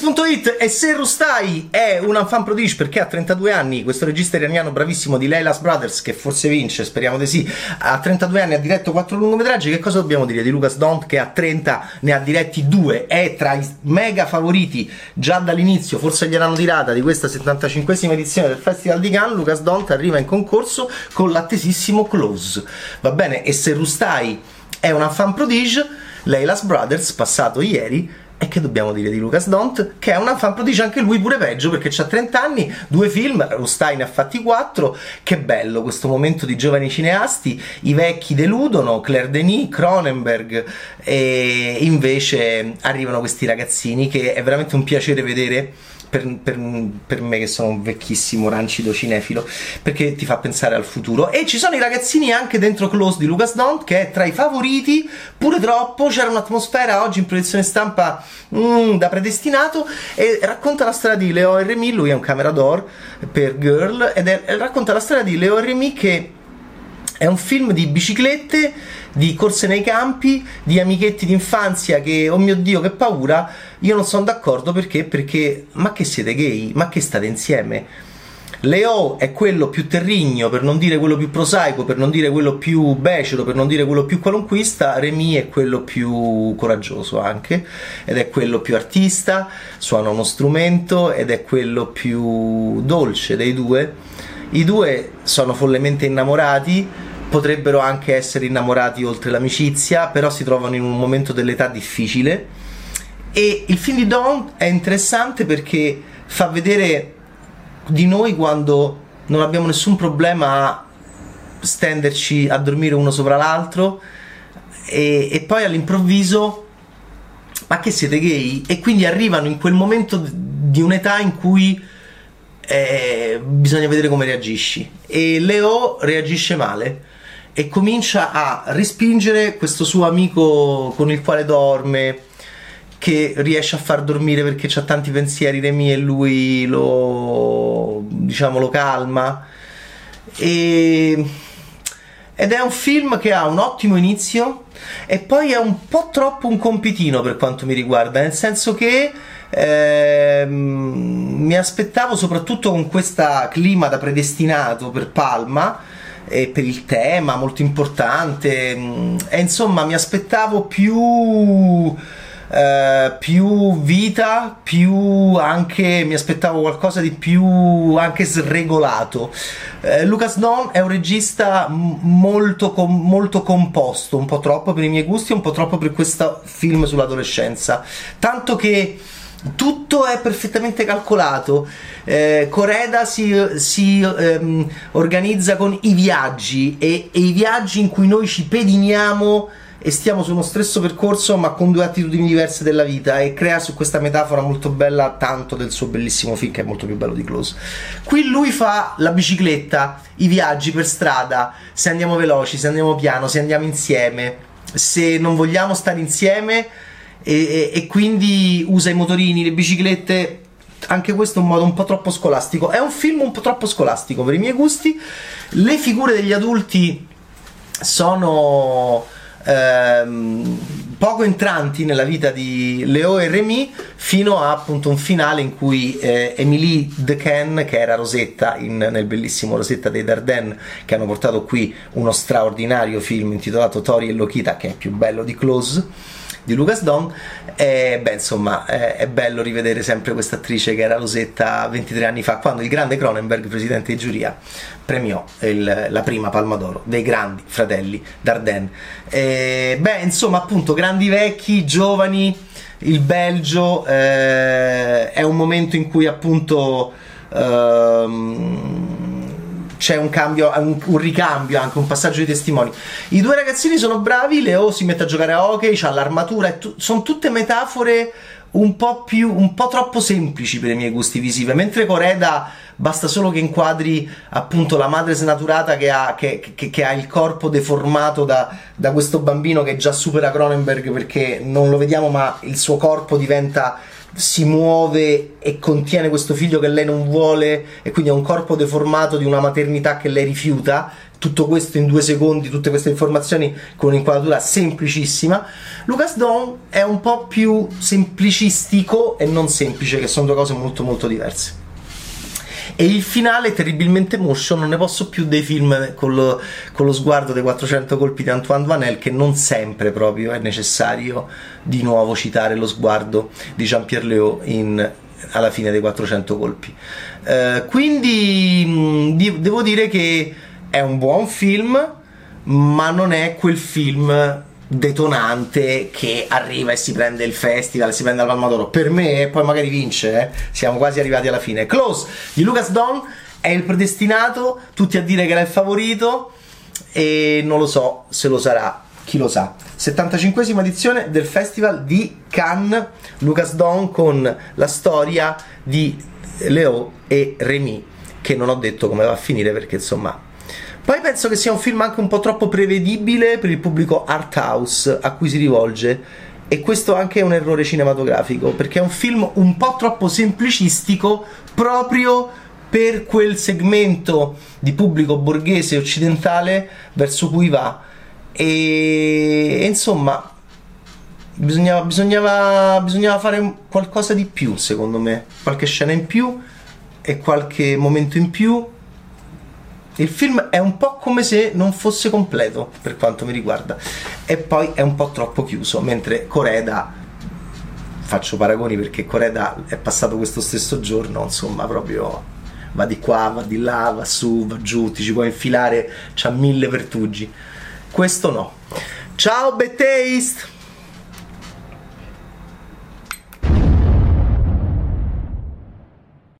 Movies.it e se Rustai è un fan prodige perché ha 32 anni, questo regista iraniano bravissimo di Leilas Brothers che forse vince, speriamo di sì, a 32 anni ha diretto 4 lungometraggi, che cosa dobbiamo dire di Lucas Dont che a 30 ne ha diretti 2, è tra i mega favoriti già dall'inizio, forse gliel'hanno tirata di questa 75esima edizione del Festival di Cannes, Lucas Dont arriva in concorso con l'attesissimo Close, va bene? E se Rustai è un fan prodige, Leilas Brothers, passato ieri, e che dobbiamo dire di Lucas Dont? Che è una fan prodige anche lui pure peggio perché ha 30 anni, due film, Rustai ne ha fatti quattro. Che bello questo momento di giovani cineasti. I vecchi deludono, Claire Denis, Cronenberg, e invece arrivano questi ragazzini che è veramente un piacere vedere per, per, per, me che sono un vecchissimo rancido cinefilo, perché ti fa pensare al futuro. E ci sono i ragazzini anche dentro Close di Lucas Dont, che è tra i favoriti, pure troppo, c'era un'atmosfera oggi in proiezione stampa mm, da predestinato, e racconta la storia di Leo Remy, lui è un camera d'or per Girl, ed è, racconta la storia di Leo Remy che è un film di biciclette, di corse nei campi, di amichetti d'infanzia che, oh mio Dio, che paura. Io non sono d'accordo perché? Perché, ma che siete gay? Ma che state insieme? Leo è quello più terrigno, per non dire quello più prosaico, per non dire quello più becero, per non dire quello più qualunquista. Remy è quello più coraggioso anche, ed è quello più artista, suona uno strumento ed è quello più dolce dei due. I due sono follemente innamorati, potrebbero anche essere innamorati oltre l'amicizia, però si trovano in un momento dell'età difficile. E il film di Dawn è interessante perché fa vedere di noi quando non abbiamo nessun problema a stenderci a dormire uno sopra l'altro e, e poi all'improvviso ma che siete gay? E quindi arrivano in quel momento di un'età in cui eh, bisogna vedere come reagisci. E Leo reagisce male e comincia a respingere questo suo amico con il quale dorme che riesce a far dormire perché ha tanti pensieri Remy e lui lo diciamo lo calma. E, ed è un film che ha un ottimo inizio e poi è un po' troppo un compitino per quanto mi riguarda nel senso che eh, mi aspettavo soprattutto con questo clima da predestinato per Palma e per il tema molto importante mm, e insomma mi aspettavo più Uh, più vita, più anche mi aspettavo qualcosa di più anche sregolato. Uh, Lucas Don è un regista molto, com- molto composto, un po' troppo per i miei gusti, un po' troppo per questo film sull'adolescenza. Tanto che tutto è perfettamente calcolato. Eh, Coreda si, si ehm, organizza con i viaggi e, e, i viaggi in cui noi ci pediniamo e stiamo su uno stesso percorso ma con due attitudini diverse della vita e crea su questa metafora molto bella tanto del suo bellissimo film che è molto più bello di Close. Qui lui fa la bicicletta, i viaggi per strada, se andiamo veloci, se andiamo piano, se andiamo insieme, se non vogliamo stare insieme e, e, quindi usa i motorini, le biciclette. Anche questo è un modo un po' troppo scolastico. È un film un po' troppo scolastico per i miei gusti. Le figure degli adulti sono ehm, poco entranti nella vita di Leo e Remy fino a appunto un finale in cui eh, Emily Decan che era Rosetta in, nel bellissimo Rosetta dei Dardenne che hanno portato qui uno straordinario film intitolato Tori e Lokita che è più bello di Close di Lucas Don e beh insomma è, è bello rivedere sempre questa attrice che era Rosetta 23 anni fa quando il grande Cronenberg presidente di giuria premiò il, la prima Palma d'Oro dei grandi fratelli Dardenne. E, beh insomma appunto grandi vecchi giovani il Belgio eh, è un momento in cui appunto ehm, c'è un cambio, un, un, ricambio, anche un passaggio di testimoni. I due ragazzini sono bravi, Leo si mette a giocare a hockey, ha l'armatura, tu- sono tutte metafore un po' più, un po' troppo semplici per i miei gusti visivi, mentre Coreda basta solo che inquadri appunto la madre snaturata che ha, che, che, che ha il corpo deformato da, da questo bambino che già supera Cronenberg perché non lo vediamo ma il suo corpo diventa si muove e contiene questo figlio che lei non vuole e quindi ha un corpo deformato di una maternità che lei rifiuta tutto questo in due secondi, tutte queste informazioni con un'inquadratura semplicissima. Lucas Dawn è un po' più semplicistico e non semplice, che sono due cose molto molto diverse. E il finale, terribilmente motion, non ne posso più dei film con lo, con lo sguardo dei 400 colpi di Antoine Vanel, che non sempre proprio è necessario di nuovo citare lo sguardo di Jean-Pierre Léo in, alla fine dei 400 colpi. Uh, quindi mh, devo dire che è un buon film, ma non è quel film detonante che arriva e si prende il festival, si prende la Palma d'Oro. Per me, poi magari vince, eh. siamo quasi arrivati alla fine. Close di Lucas Don è il predestinato, tutti a dire che era il favorito e non lo so se lo sarà, chi lo sa. 75esima edizione del festival di Cannes, Lucas Don con la storia di Leo e Remy, che non ho detto come va a finire perché insomma poi penso che sia un film anche un po' troppo prevedibile per il pubblico art house a cui si rivolge. E questo anche è un errore cinematografico, perché è un film un po' troppo semplicistico proprio per quel segmento di pubblico borghese occidentale verso cui va. E, e insomma, bisognava, bisognava, bisognava fare qualcosa di più, secondo me. Qualche scena in più e qualche momento in più il film è un po' come se non fosse completo per quanto mi riguarda e poi è un po' troppo chiuso, mentre Coreda faccio paragoni perché Coreda è passato questo stesso giorno, insomma, proprio va di qua, va di là, va su, va giù, ti ci puoi infilare, c'ha mille pertugi. Questo no. Ciao Betaste!